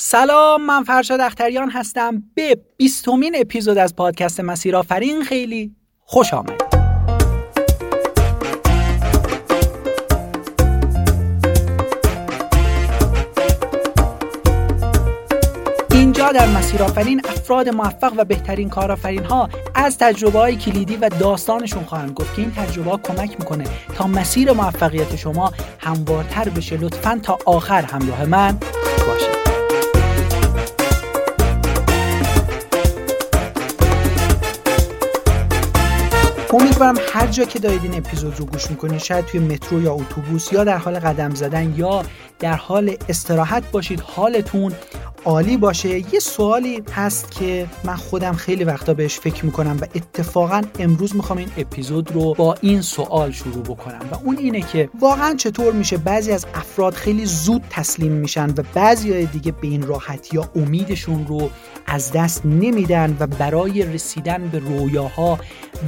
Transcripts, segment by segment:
سلام من فرشاد اختریان هستم. به بیستمین اپیزود از پادکست مسیر آفرین خیلی خوش آمدید. اینجا در مسیر آفرین افراد موفق و بهترین کارآفرین ها از تجربه های کلیدی و داستانشون خواهند گفت که این تجربه کمک می‌کنه تا مسیر موفقیت شما هموارتر بشه. لطفا تا آخر همراه من. امیدوارم هر جا که دارید این اپیزود رو گوش می‌کنید شاید توی مترو یا اتوبوس یا در حال قدم زدن یا در حال استراحت باشید حالتون عالی باشه. یه سوالی هست که من خودم خیلی وقتا بهش فکر می‌کنم و اتفاقا امروز می‌خوام این اپیزود رو با این سوال شروع بکنم و اون اینه که واقعا چطور میشه بعضی از افراد خیلی زود تسلیم میشن و بعضی دیگه به این راحتی یا امیدشون رو از دست نمیدن و برای رسیدن به رویاها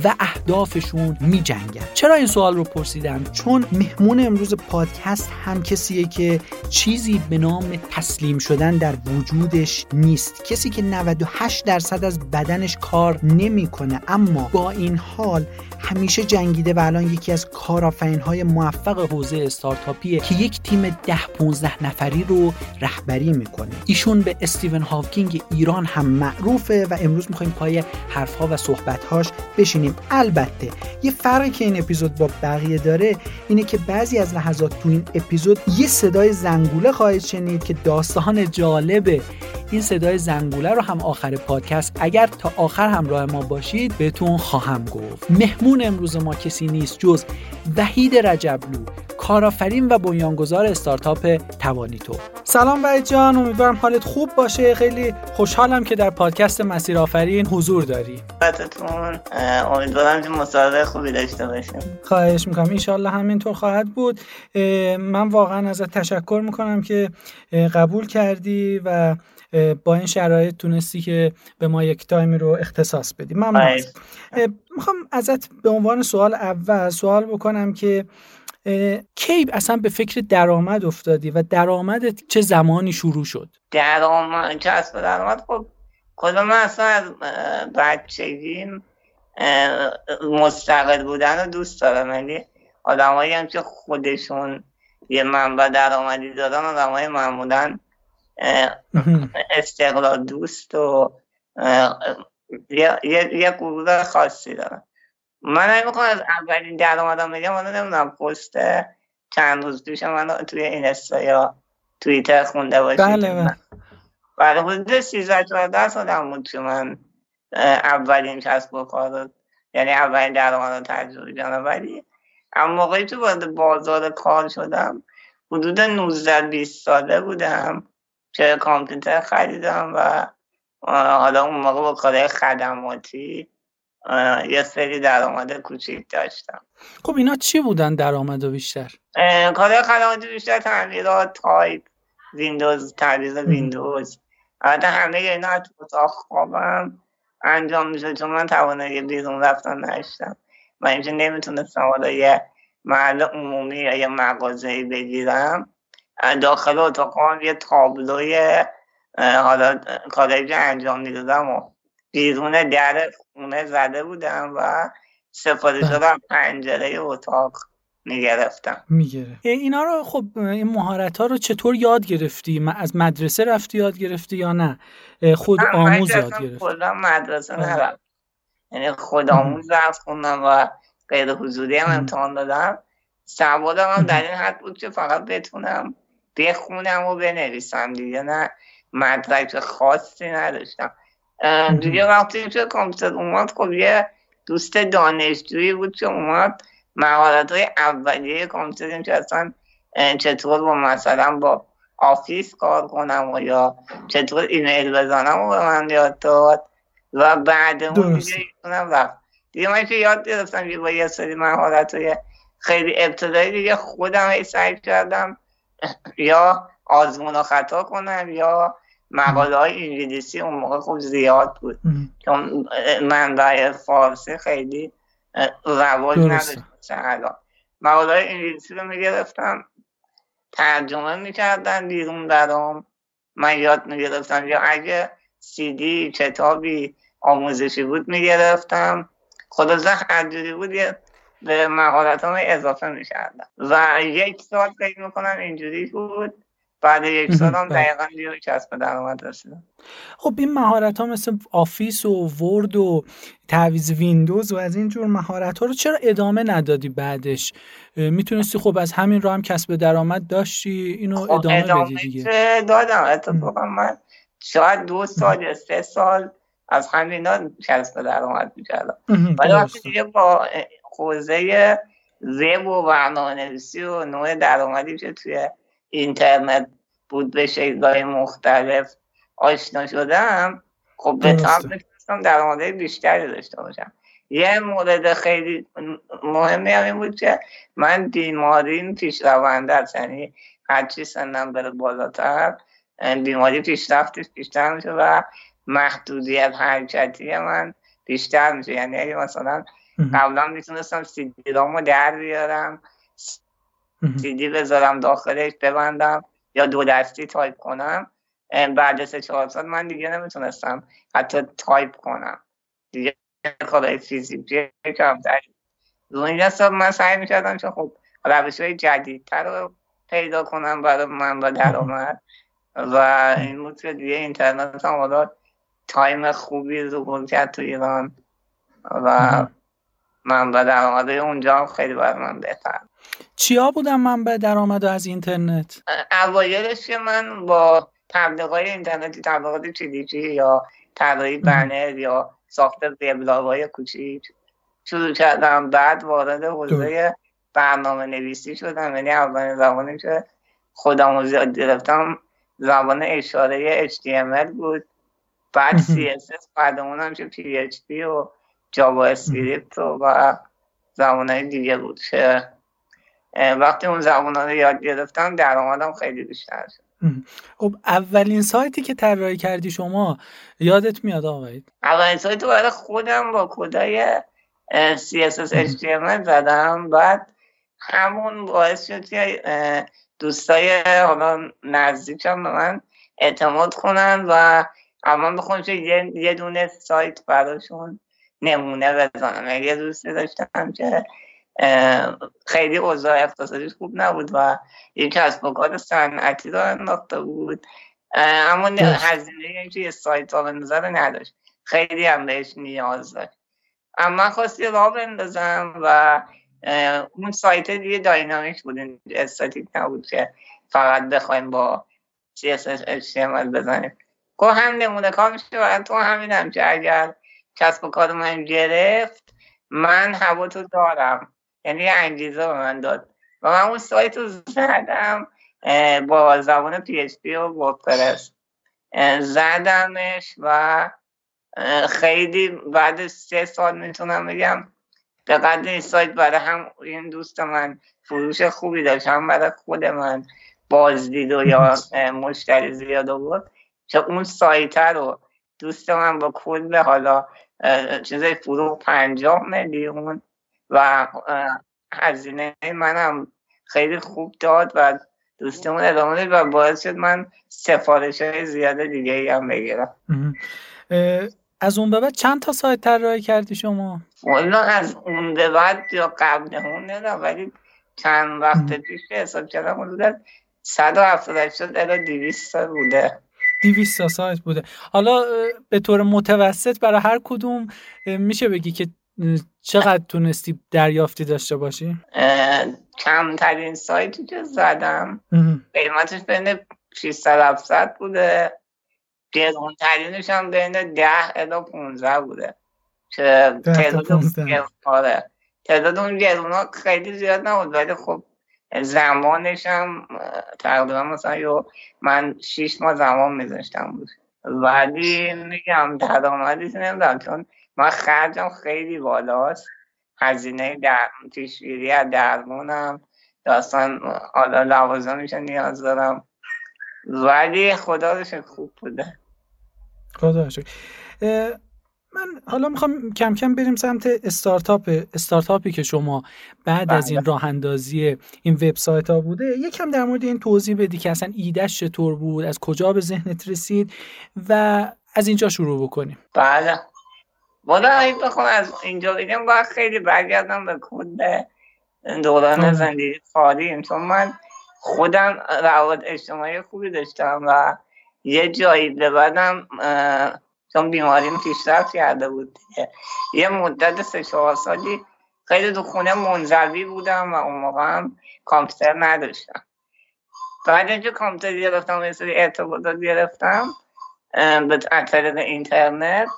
و اهدافشون میجنگن. چرا این سوال رو پرسیدم؟ چون مهمون امروز پادکست هم کسیه که چیزی به نام تسلیم شدن در وجودش نیست. کسی که 98 درصد از بدنش کار نمی‌کنه اما با این حال همیشه جنگیده و الان یکی از کارآفرین های موفق حوزه استارتاپیه که یک تیم 10 15 نفری رو رهبری می‌کنه. ایشون به استیون هاوکینگ ایران هم معروفه و امروز می‌خوایم پای حرفها و صحبتهاش بشینیم. البته یه فرقی که این اپیزود با بقیه داره اینه که بعضی از لحظات تو این اپیزود یه صدای زنگوله خواهید شنید که داستان جالب de این صدای زنگوله رو هم آخر پادکست اگر تا آخر همراه ما باشید بهتون خواهم گفت. مهمون امروز ما کسی نیست جز وحید رجبلو کارآفرین و بنیانگذار استارتاپ توانیتو. سلام وحید جان امیدوارم حالت خوب باشه. خیلی خوشحالم که در پادکست مسیر آفرین حضور داری. امیدوارم که مصاحبه خوبی داشته باشیم. خواهش می‌کنم. انشالله همینطور خواهد بود. من واقعا ازت تشکر می‌کنم که قبول کردی و با این شرایط تونستی که به ما یک تایمی رو اختصاص بدی. ممنون. می‌خوام ازت به عنوان سوال اول سوال بکنم که کی اصلا به فکر درآمد افتادی و درآمدت چه زمانی شروع شد؟ درآمد کسب درآمد؟ خب خود من اصلا از بچگی مستقل بودن رو دوست دارم. یعنی آدمایی هم که خودشون یه منبع درآمدی دارن آدمای معمولا استقلال دوست و یه غرور خاصی دارم. من نمی‌خوام از اولین درآمدم بگم من نمی‌دونم پست چند روز پیش من توی اینستا یا توییتر خونده باشید. بله بله. برای حدود 13 14 سالم بود که من اولین کسب و کار یعنی اولین درآمد رو تجربه کردم. ولی اما موقعی تو وارد بازار کار شدم حدود 19 20 ساله بودم. که کامپیوتر خریدم و حالا اون موقع با کارهای خدماتی یه سری درآمد کوچیک داشتم. خب اینا چی بودن درآمد بیشتر؟ کارهای خدماتی بیشتر تعمیرات تایپ ویندوز تعویض ویندوز. البته همه اینا از اتاق خوابم انجام میشه چون من توانایی بیرون رفتن نداشتم. و اینکه نمی‌تونستم حالا یه محل عمومی یا یه مغازه بگیرم. داخل اتاقم یه تابلوی حالا کارایی که انجام می‌دادم و بیرون در خونه زده بودم و سفارش دادم پنجره اتاق می‌گرفتم. می‌گیره اینا رو خب این مهارت ها رو چطور یاد گرفتی؟ از مدرسه رفتی یاد گرفتی یا نه؟ خود آموز یاد گرفتی. کلا مدرسه نرفت یعنی خود آموز رفت خوندم و غیر حضوری هم امتحان دادم. سوادم هم در این حد بود که فقط بتونم بخونم و بنویسم دیگه نه مدرک خاصی نداشتم. دیگه وقتی که کامپیوتر اومد خب یه دوست دانشجویی بود که اومد مهارت های اولیه کامپیوتر که اصلا چطور با مثلا با آفیس کار کنم و یا چطور ایمیل بزنم و به من یاد داد و بعد اون دیگه رفت. دیگه من که یاد گرفتم با یه سری مهارت های خیلی ابتدایی دیگه خودم سعی کردم یا آزمون و خطا کنم یا مقاله های انگلیسی اون موقع خوب زیاد بود. چون منبع فارسی خیلی رواج نداشت الان مقاله های انگلیسی رو می‌گرفتم ترجمه می‌کردن بیرون برام. من یاد می‌گرفتم. یا اگه سیدی کتابی آموزشی بود می‌گرفتم. خدا هر بود به مهارت اضافه می‌کردم. و یک سال فکر می‌کنم اینجوری بود. بعد یک سال هم بله. دقیقا دیگه کسب درآمد رسیدم. خب این مهارت ها مثل آفیس و ورد و تعویض ویندوز و از این جور مهارت ها رو چرا ادامه ندادی بعدش؟ می‌تونستی خب از همین رو هم کسب درآمد داشتی اینو خب ادامه, ادامه بدی دیگه دادم. اتفاقا من شاید دو سال یا سه سال از همینا کسب درآمد می‌کردم. ولی وقتی دیگه با حوزه وب و برنامه نویسی و نوع درآمدی که توی اینترنت بود به شکلهای مختلف آشنا شدم خب به طب می‌تونستم درآمدهای بیشتری داشته باشم. یه مورد خیلی مهمی هم این بود که من بیماریم پیشرونده است یعنی هرچی سنم بره بالاتر بیماری پیشرفتش بیشتر میشه و محدودیت حرکتی من بیشتر میشه. یعنی اگه مثلا قبلا می‌تونستم سیدیرامو در بیارم سیدی بذارم داخلش ببندم یا دو دستی تایپ کنم. بعد سه چهار سال من دیگه نمی‌تونستم حتی تایپ کنم. دیگه کارهای فیزیکی کمتر رو این من سعی می‌کردم که خب روش های جدیدتر رو پیدا کنم برای من با درآمد و این بود که دیگه اینترنت هم حالا تایم خوبی ظهور کرد تو ایران. و منبع درآمد اونجا هم خیلی برای من بهتر. چیا بودن منبع درآمد از اینترنت؟ اوایلش که من با تبلیغات اینترنتی تبلیغات کلیدی یا طراحی بنر یا ساخت های کوچیک شروع کردم. بعد وارد حوزه برنامه نویسی شدم. یعنی اولین زمانی که خودم زیاد گرفتم زبان اشاره HTML بود. بعد CSS بعد اونم که PHP و جاوا اسکریپت و زبانهای دیگه بود که وقتی اون زبان رو یاد گرفتم درآمدم خیلی بیشتر شد. خب اولین سایتی که طراحی کردی شما یادت میاد آقای؟ اولین سایت رو برای خودم با کدای CSS HTML زدم. بعد همون باعث شد که دوستای حالا نزدیکم به من اعتماد کنن و اما بخونم یه،, یه دونه سایت براشون نمونه بزنم یه دوستی داشتم که خیلی اوضاع اقتصادی خوب نبود و یک کسب و کار صنعتی را انداخته بود. اما هزینه اینکه یه سایت را بندازه نداشت. خیلی هم بهش نیاز داشت. اما خواستی را بندازم و اون سایت دیگه داینامیک بود. استاتیک نبود که فقط بخوایم با CSS HTML بزنیم. گفت هم نمونه کار میشه و تو همینم که اگر کسب و کار من گرفت من هوا تو دارم. یعنی انگیزه به من داد. و من اون سایت رو زدم با زبان PHP و وردپرس زدمش و خیلی بعد سه سال می‌تونم بگم به قدر این سایت برای هم این دوست من فروش خوبی داشت. هم برای خود من بازدید و یا مشتری زیاد بود که اون سایت رو دوست من با کل حالا چیزای فروغ پنجاه میلیون و هزینه منم خیلی خوب داد و دوستمون ادامه داد و باعث شد من سفارش های زیاده دیگه ای هم بگیرم از اون به بعد چند تا سایت طراحی کردی شما؟ والا از اون به بعد یا قبل اون نه ولی چند وقت پیش حساب کردم حدود 178 الی 200 بوده. 200 سایت بوده. حالا به طور متوسط برای هر کدوم میشه بگی که چقدر تونستی دریافتی داشته باشی؟ کمترین سایتی که زدم. قیمتش بین 600 700 بوده. گرونترینش هم بین 10 الا 15 بوده. که تعداد اون آره. تعداد اون گرونا خیلی زیاد نبود ولی خب زمانش هم تقریبا مثلا من 6 ماه زمان میذاشتم بود. ولی میگم درآمدی نمی‌دونم چون من خرجم خیلی بالاست. هزینه در پیشگیری از درمونم داستان حالا لوازمش نیاز دارم. ولی خدا خوب بوده. خدا من حالا می‌خوام کم کم بریم سمت استارتاپ استارتاپی که شما بعد از این بله. راه اندازی این وبسایت ها بوده. یکم در مورد این توضیح بدی که اصلا ایدهش چطور بود از کجا به ذهنت رسید و از اینجا شروع بکنیم. بله. والا اگه بخوام از اینجا بگم باید خیلی برگردم به کد دوران زندگی کاریم چون من خودم روابط اجتماعی خوبی داشتم و یه جایی به بعدم چون بیماریم پیشرفت کرده بود یه مدت سه چهار سالی خیلی تو خونه منزوی بودم و اون موقع هم کامپیوتر نداشتم بعد اینجا کامپیوتر گرفتم یه سری ارتباطات گرفتم به طریق اینترنت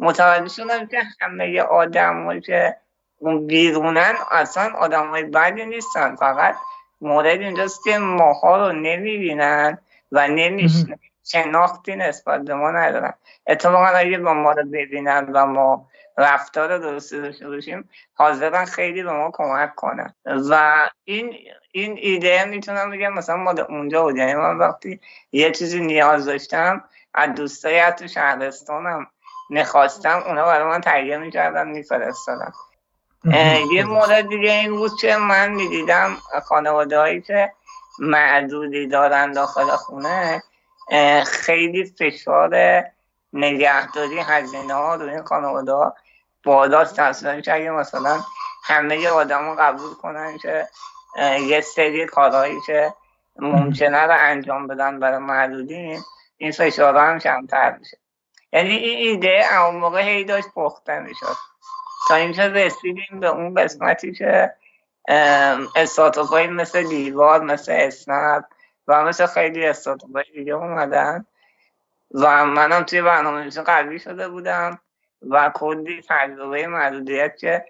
متوجه شدم که همه آدم که اون بیرونن اصلا آدم های بدی نیستن فقط مورد اینجاست که ماها رو نمی‌بینن و نمیشنن شناختی نسبت به ما ندارن. اتفاقا اگه با ما رو ببینن و ما رفتار درستی داشته باشیم حاضرن خیلی به ما کمک کنن. و این این ایده می‌تونم بگم مثلا ما اونجا بود. یعنی من وقتی یه چیزی نیاز داشتم از دوستای از تو شهرستانم نخواستم اونا برای من تهیه می‌کردن میفرستادن. یه مورد دیگه این بود که من می‌دیدم خانواده هایی که معدودی دارن داخل خونه خیلی فشار نگهداری هزینه ها رو این خانواده ها بالاست تصمیم که اگه مثلا همه آدم رو قبول کنن که یه سری کارهایی که ممکنه رو انجام بدن برای معدودین این فشار هم کمتر میشه. یعنی این ایده اون موقع هی داشت پخته می‌شد. تا اینکه رسیدیم به اون قسمتی که استارتاپ مثل دیوار مثل اسنپ و مثل خیلی استارتاپ دیگه اومدن. و منم توی برنامه نویسی قلبی شده بودم و کلی تجربه محدودیت که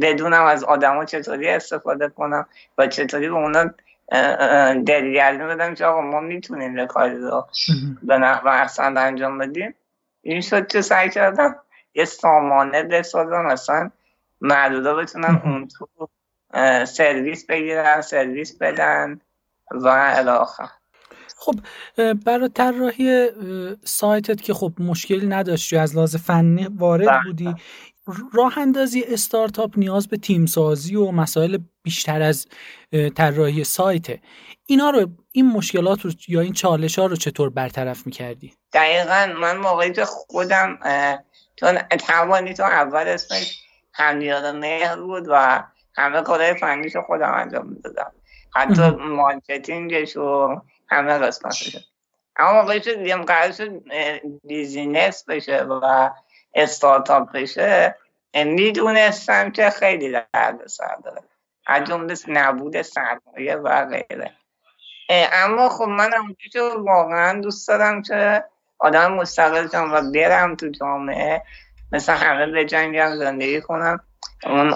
بدونم از آدما چطوری استفاده کنم و چطوری به اونا دلگرمی بدم که آقا ما می‌تونیم یه کاری رو به نحو احسن انجام بدیم. این شد که سعی کردم یه سامانه بسازم اصلا معدودا بتونن اون تو سرویس بگیرن سرویس بدن. و الاخر خب برای طراحی سایتت که خب مشکلی نداشتی از لحاظ فنی وارد بله. بودی راه اندازی استارتاپ نیاز به تیم سازی و مسائل بیشتر از طراحی سایته اینا رو این مشکلات رو یا این چالش ها رو چطور برطرف می‌کردی؟ دقیقا من موقعی که خودم چون توانی تو اول اسمش همیاد مهر بود و همه کارهای فنیش خودم انجام می‌دادم حتی marketing ش و همه قسمتش. اما موقعی که دیدیم قرار شد business بشه و استارتاپ بشه. می‌دونستم که خیلی درد سر داره. از جمله نبود سرمایه و غیره. اما خب من اونجا واقعا دوست دارم که آدم مستقل و برم تو جامعه مثل همه به زندگی کنم. اون,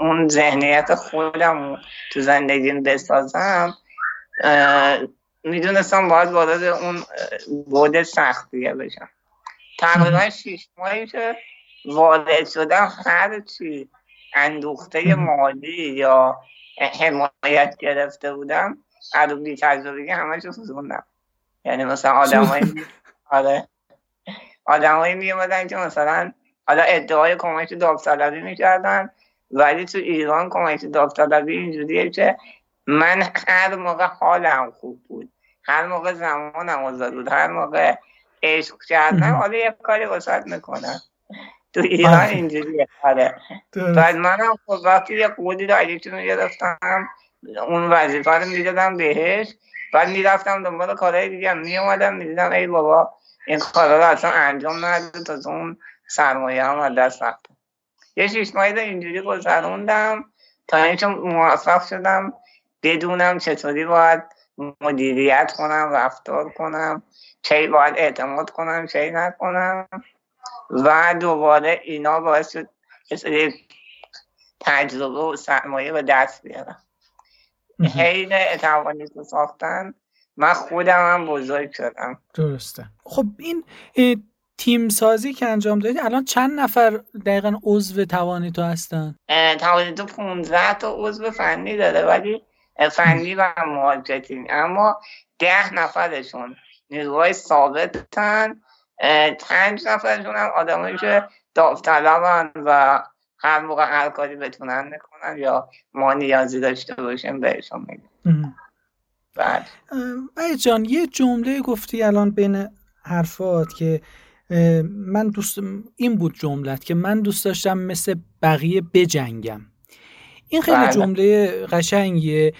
اون ذهنیت خودم تو زندگی بسازم می‌دونستم باید وارد اون بود سختیه بشم. تقریبا شیش ماهی که وارد شدم هر چی اندوخته مالی یا حمایت گرفته بودم از بی تجربگی همه چیز یعنی مثلا آدم آره. آدمایی می اومدن که مثلا حالا ادعای کمک داوطلبی می‌کردن ولی تو ایران کمک داوطلبی اینجوریه که من هر موقع حالم خوب بود هر موقع زمانم آزاد بود هر موقع عشق کردم حالا یه کاری واسط می‌کنم. تو ایران اینجوریه. آره. بعد منم خب وقتی یه قولی رو رو گرفتم اون وظیفه رو می‌دادم بهش بعد می‌رفتم دنبال کارهای دیگه. میومدم می‌دیدم ای بابا این کارا رو اصلا انجام نداده تا اون سرمایه هم از دست رفتم. یه شیش ماهی اینجوری گذروندم. تا اینکه موفق شدم. بدونم چطوری باید مدیریت کنم رفتار کنم. چه باید اعتماد کنم چه نکنم. و دوباره اینا باعث شد تجربه و سرمایه به دست بیارم. حین توانیتو ساختن. من خودم هم بزرگ شدم. درسته. خب این تیم سازی که انجام دادی الان چند نفر دقیقا عضو توانی تو هستن؟ توانی تو 15 تا عضو فنی داره ولی فنی و marketing اما ده نفرشون نیروهای ثابتن. پنج نفرشون هم آدمایی که داوطلبن و هر موقع هر کاری بتونن می‌کنن یا ما نیازی داشته باشیم بهشون میگیم بعد جان یه جمله گفتی الان بین حرفات که من دوست این بود جملت که من دوست داشتم مثل بقیه بجنگم. این خیلی بله. جمله قشنگیه.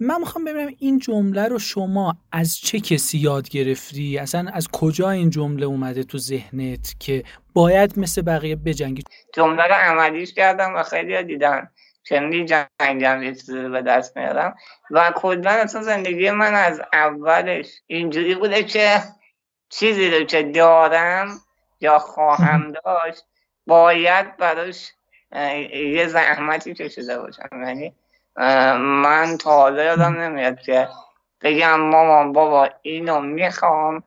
من می‌خوام ببینم این جمله رو شما از چه کسی یاد گرفتی؟ اصلا از کجا این جمله اومده تو ذهنت که باید مثل بقیه بجنگی؟ جمله رو عملیش کردم و خیلی دیدن که می جنگم یه چیزی به دست میارم و کلا اصلا زندگی من از اولش اینجوری بوده که چیزی رو که دارم یا خواهم داشت باید براش یه زحمتی کشیده باشم. یعنی من تا حالا یادم نمیاد که بگم مامان بابا اینو می‌خوام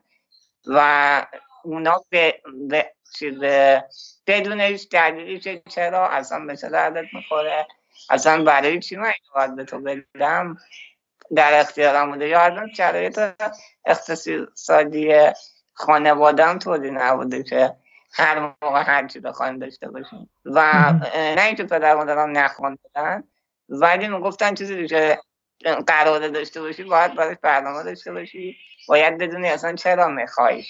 و اونا به, به, به بدون هیچ دلیلی که چرا اصلا به چه دردت می‌خوره اصلا برای چی من اینو باید به تو بدم؟ در اختیارم بوده. یا اصلا شرایط اقتصادی خانوادم طوری نبوده که هر موقع هرچی بخوایم داشته باشیم. و نه اینکه پدر مادرم نخوندن ولی می‌گفتن چیزی که قراره داشته باشی باید برای برنامه داشته باشی. باید بدونی اصلا چرا می‌خوای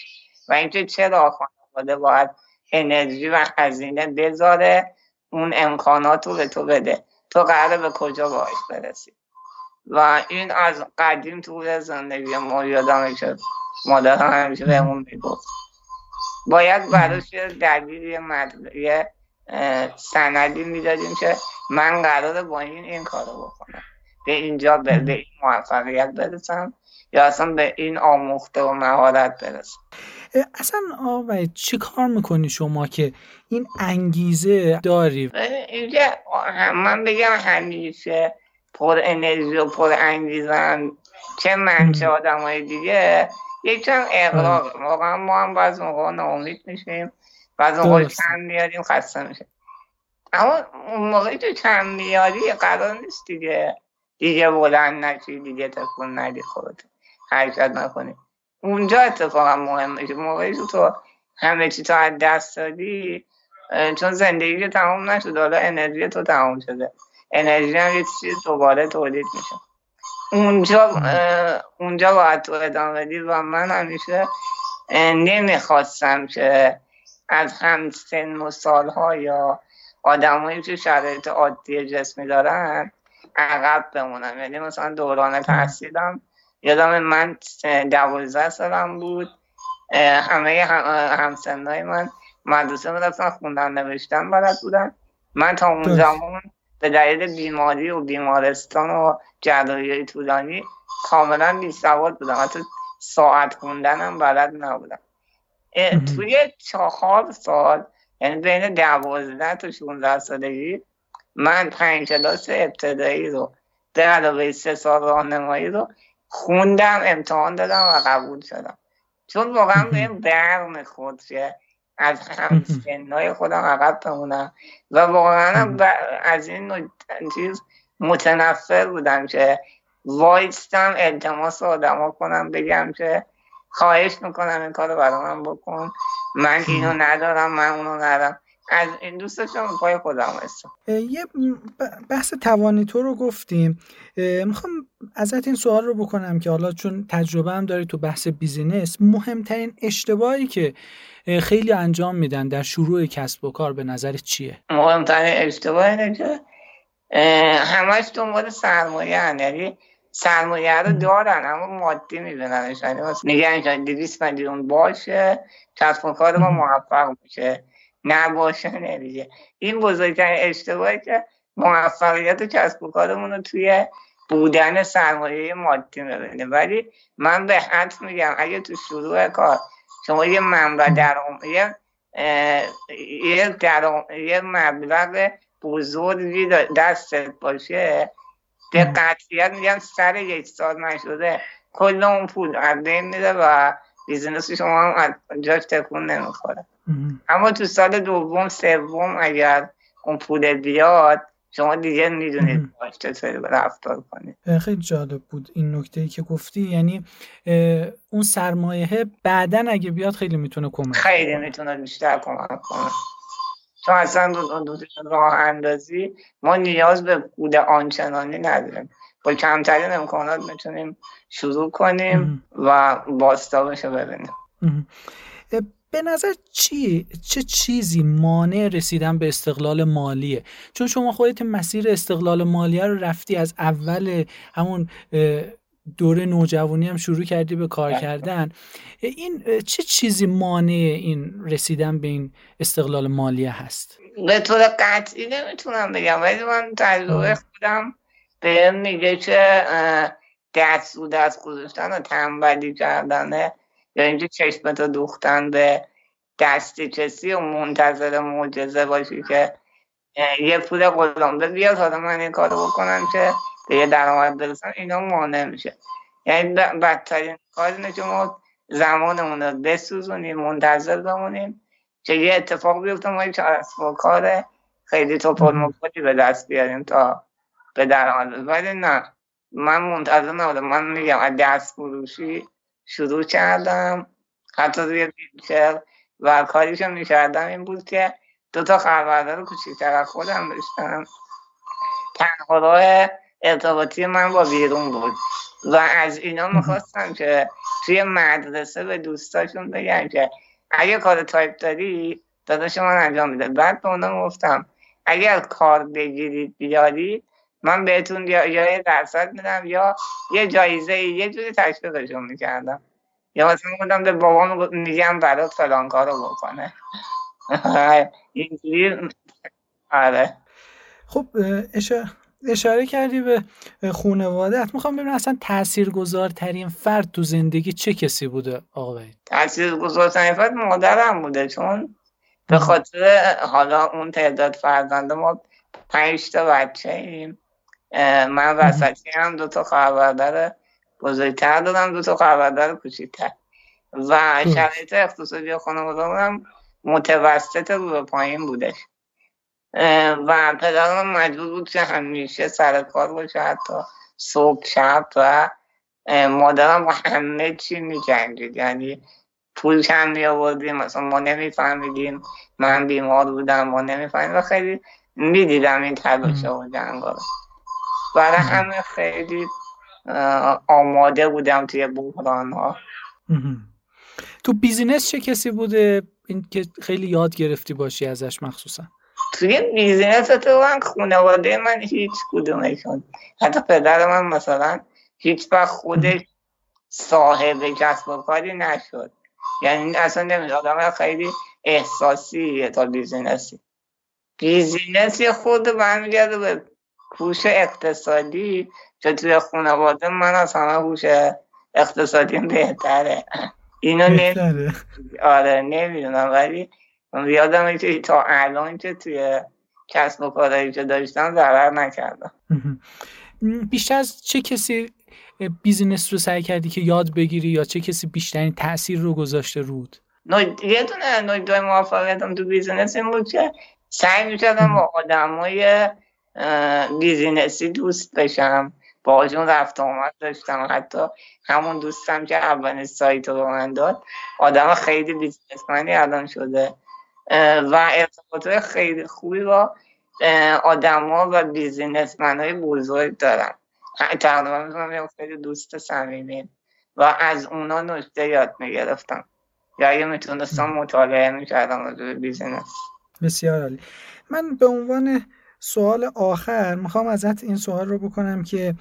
و اینکه چرا خانواده باید انرژی و هزینه بذاره اون امکانات رو به تو بده. تو قراره به کجا باش برسی؟ و این از قدیم طول زندگی ما یادمه که مادر همیشه بهمون می‌گفت. باید براش یه دلیل یه سندی می‌دادیم که من قراره با این این کارو بکنم. به اینجا به, به این موفقیت برسم یا اصلا به این آموخته و مهارت برسم. اصلا آقای چی کار می‌کنی شما که این انگیزه داری؟ اینجا من بگم همیشه پر انرژی و پر انگیزن. چه من چه آدم های دیگه. یکم اقراق. واقعا ما هم بعض موقع ناامید میشیم. بعض موقع کم میاریم خسته میشه. اما اون موقعی تو کم میاری قرار نیست دیگه. دیگه بلند نشی دیگه تکون ندی خودت. حرکت نکنی. اونجا اتفاقا مهمه که موقعی تو همه چی تو از دست دادی چون زندگی تمام نشد حالا انرژی تو تمام شده. انرژی هم یه چیزی دوباره تولید میشه. اونجا اونجا باید تو ادامه بدی و من همیشه نمی‌خواستم که از هم سن و سالها یا آدمایی که شرایط عادی جسمی دارن عقب بمونم. یعنی مثلا دوران تحصیلم یادم من دوازده سالم بود. همه همسنهای من مدرسه می‌رفتن خوندن نوشتن بلد بودن. من تا اون زمان به دلیل بیماری و بیمارستان و جراحی طولانی کاملا بی سواد بودم. حتی ساعت خوندنم بلد نبودم. توی چهار سال یعنی بین دوازده تا 16 سالگی من پنج کلاس ابتدایی رو به علاوه سه سال راهنمایی رو خوندم امتحان دادم و قبول شدم. چون واقعا به این برم خود که از هم سنهای خودم عقب بمونم. و واقعا از این چیز متنفر بودم که وایستم التماس آدما کنم بگم که خواهش می‌کنم این کارو برای من بکن. من اینو ندارم من اونو ندارم. از این دوست داشتم پای خودم هستم یه بحث توانی تو رو گفتیم. می‌خوام ازت این سوال رو بکنم که حالا چون تجربه هم داری تو بحث بیزینس مهمترین اشتباهی که خیلی انجام میدن در شروع کسب و کار به نظر چیه؟ مهمترین اشتباه اینه که همش دنبال سرمایه یعنی سرمایه رو دارن اما مادی میبیننش. یعنی میگن دویست میلیون باشه کسب و کار ما موفق میشه. نباشه نمیشه این بزرگترین اشتباهی که موفقیت کسب و کارمون رو توی بودن سرمایه مادی می‌بینیم. ولی من به جد میگم اگه تو شروع کار شما یه منبع درآمد یه یه, درآمد... یه مبلغ بزرگی دستت باشه به قطعیت میگم سر یک سال نشده کل اون پول از میده و business شما هم از جاش تکون نمی‌خوره. اما تو سال دوم سوم اگر اون پول بیاد شما دیگه می‌دونید چطوری رفتار کنید. خیلی جالب بود این نکته ای که گفتی. یعنی اون سرمایه بعدا اگه بیاد خیلی می‌تونه کمک خیلی می‌تونه بیشتر کمک کنه. چون اصلا راه اندازی ما نیاز به بود آنچنانی نداریم. با کمترین امکانات می‌تونیم شروع کنیم و باستابش ببینیم. به نظر چی؟ چه چیزی مانع رسیدن به استقلال مالیه؟ چون شما خودت مسیر استقلال مالیه رو رفتی از اول همون دوره نوجوانی هم شروع کردی به کار بله. کردن. این چه چیزی مانع این رسیدن به این استقلال مالیه هست؟ به طور قطعی نمی‌تونم بگم ولی من تجربه خودم به میگه که دست و دست گذاشتن و تنبلی کردنه. یا اینکه چشمتو دوختن به دستی کسی و منتظر معجزه باشی که یه پول قلمبه بیاد حالا من این کارو بکنم که به یه درآمد برسم اینا مانع میشه. یعنی بدترین کار اینه که ما زمانمون رو بسوزونیم منتظر بمونیم که یه اتفاق بیفته ما یک کار خیلی توپل مفتی به دست بیاریم تا به درآمد ولی نه. من منتظر نبودم من میگم از دست فروشی شروع کردم. حتی روی بیلچر و کاری که می‌کردم این بود که دو تا خبردار کوچیکتر خودم داشتم تنها راه ارتباطی من با بیرون بود. و از اینا می‌خواستم که توی مدرسه به دوستاشون بگم که اگه کار تایپ داری داداش من انجام میده. بعد به اونا گفتم اگر کار بگیرید بیارید من بهتون یا یه درصد میدم یا یه جایزه یه جوری تشویقشون می‌کردم. یا مثلا بودم به بابام میگم برات فلان کارو بکنه. اینجوری آره. خب اشاره کردی به خونوادت می‌خوام ببینم اصلا تاثیرگذارترین فرد تو زندگی چه کسی بوده آقا وحید تاثیرگذارترین فرد مادرم بوده چون به خاطر حالا اون تعداد فرزنده ما پنج تا بچه ایم. من وسطی هم دو تا خواهر بزرگتر دادم دو تا خواهر کوچیکتر. و شرایط اقتصادی خانواده هم متوسط رو به پایین بودش. و پدرم مجبور بود که همیشه سر کار باشه حتی صبح شب و مادرم با همه چی میجنگید. یعنی پول کم می آوردیم مثلا ما نمیفهمیدیم من بیمار بودم ما نمیفهمیدیم. و خیلی می‌دیدم این تلاشه و جنگا رو. برای همه خیلی آماده بودم توی بحران ها. تو business چه کسی بوده؟ این که خیلی یاد گرفتی باشی ازش مخصوصا. توی business تو من خانواده من هیچ کدومشون. حتی پدر من مثلا هیچ وقت خودش صاحب کسب و کاری نشد. یعنی اصلا نمیده آدم خیلی احساسی تا business ی. business ی خود برمیگرده به هوش اقتصادی که توی خانواده من از همه هوش اقتصادی بهتره. اینو نمی‌دونم آره نمی‌دونم ولی یادم که تا الان که توی کسب و کارهایی که داشتم ضرر نکردم. بیشتر از چه کسی business رو سعی کردی که یاد بگیری یا چه کسی بیشترین تاثیر رو گذاشته روت؟ یه دونه نکته موفقیتم تو business این بود که سعی می‌کردم با آدمای business ی دوست بشم باهاشون رفت آمد داشتم. حتی همون دوستم که اولین سایت رو من داد آدم خیلی businessman ی الان شده. و ارتباط خیلی خوبی با ها و بیزینسمن های بزرگ دارم. تقریبا می‌تونم خیلی دوست صمیمی و از اونا نشته یاد می‌گرفتم. یا اگه می‌تونستم مطالعه می‌کردم از بیزینس. بسیار عالی. من به عنوان سوال آخر می‌خوام ازت این سوال رو بکنم که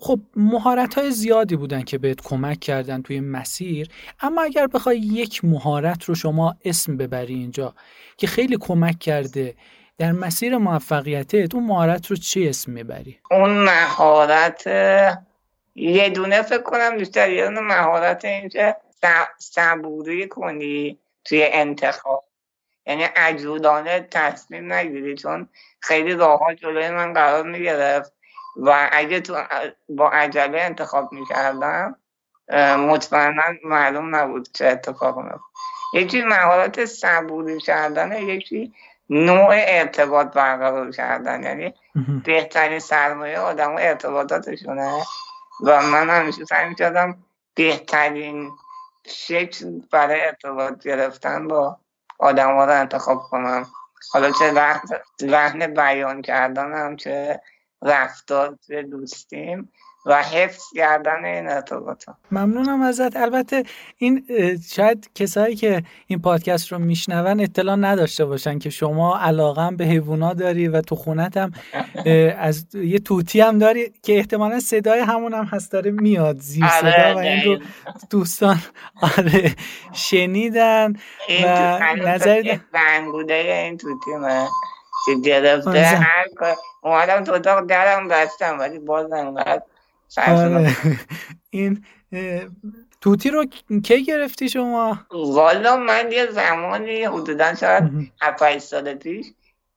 خب مهارت های زیادی بودن که بهت کمک کردن توی مسیر اما اگر بخوای یک مهارت رو شما اسم ببری اینجا که خیلی کمک کرده در مسیر موفقیتت اون مهارت رو چی اسم می‌بری؟ اون مهارت یه دونه فکر کنم بیشتر یه مهارت اینکه صبوری کنی توی انتخاب یعنی عجولانه تصمیم نگیری چون خیلی راه جلوی من قرار می‌گرفت و اگه تو با عجله انتخاب می‌کردم مطمئنا معلوم نبود چه اتفاق میفته یکی مهارت صبوری کردن یکی نوع ارتباط برقرار کردن. یعنی بهترین سرمایه آدم ارتباطاتشونه و من همیشه سعی کردم بهترین شکل برای ارتباط گرفتن با آدم ها رو انتخاب کنم. حالا چه لحن بیان کردنم چه رفتار دوستیم. و حفظ کردن این ارتباط ممنونم ازت. البته این شاید کسایی که این پادکست رو میشنون اطلاع نداشته باشن که شما علاقه به حیوونا داری و تو خونت هم از یه توتی هم داری که احتمالا صدای همون هم هست داره میاد زیر آره، صدا و این رو دوستان آره شنیدن و نظر این توتی من. که گرفته؟ هر اومدم تو اتاق درم بستم ولی باز انقدر آره. این توتی رو کی گرفتی شما؟ والا من یه زمانی حدودا شاید 7 سال پیش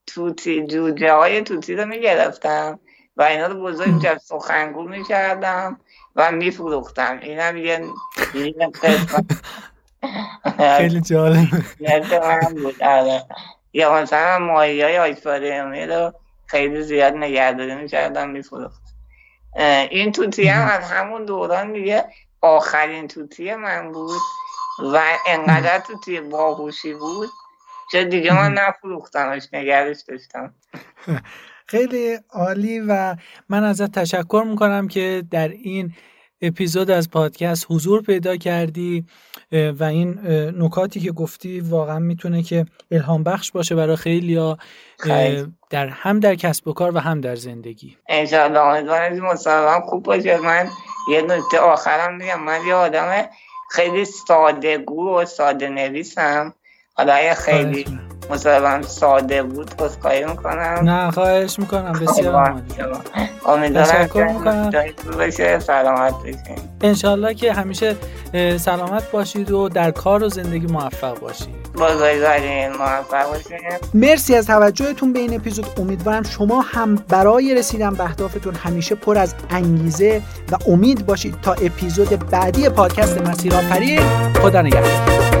توتی جوجه های توتی رو می‌گرفتم و اینا رو بزرگ جب سخنگو می‌کردم و میفروختم. اینم یه خیلی جالب. آره. یا مثلا ماهی های آیفاری رو خیلی زیاد نگهداری می‌کردم میفروختم. این توتی هم از همون دوران دیگه آخرین توتی من بود و انقدر توتی باهوشی بود که دیگه من نفروختمش نگرش داشتم. خیلی عالی و من ازت تشکر می‌کنم که در این اپیزود از پادکست حضور پیدا کردی و این نکاتی که گفتی واقعا می‌تونه که الهام بخش باشه برای خیلی. در هم در کسب و کار و هم در زندگی. انشاءالله. امیدوارم مصاحبه خوب باشه. من یه نکته آخرم میگم. من یه آدم خیلی ساده گو و ساده نویسم حالا خیلی مصاحبم ساده بود خواهی می‌کنم. نه خواهش می‌کنم بسیار امیدوارم می‌کنم. بشه سلامت بشین انشالله که همیشه سلامت باشید و در کار و زندگی موفق باشید بزرگوارین موفق باشید مرسی از توجهتون به این اپیزود. امیدوارم شما هم برای رسیدن به اهدافتون همیشه پر از انگیزه و امید باشید تا اپیزود بعدی پادکست مسیر آفرین خدا نگهدار.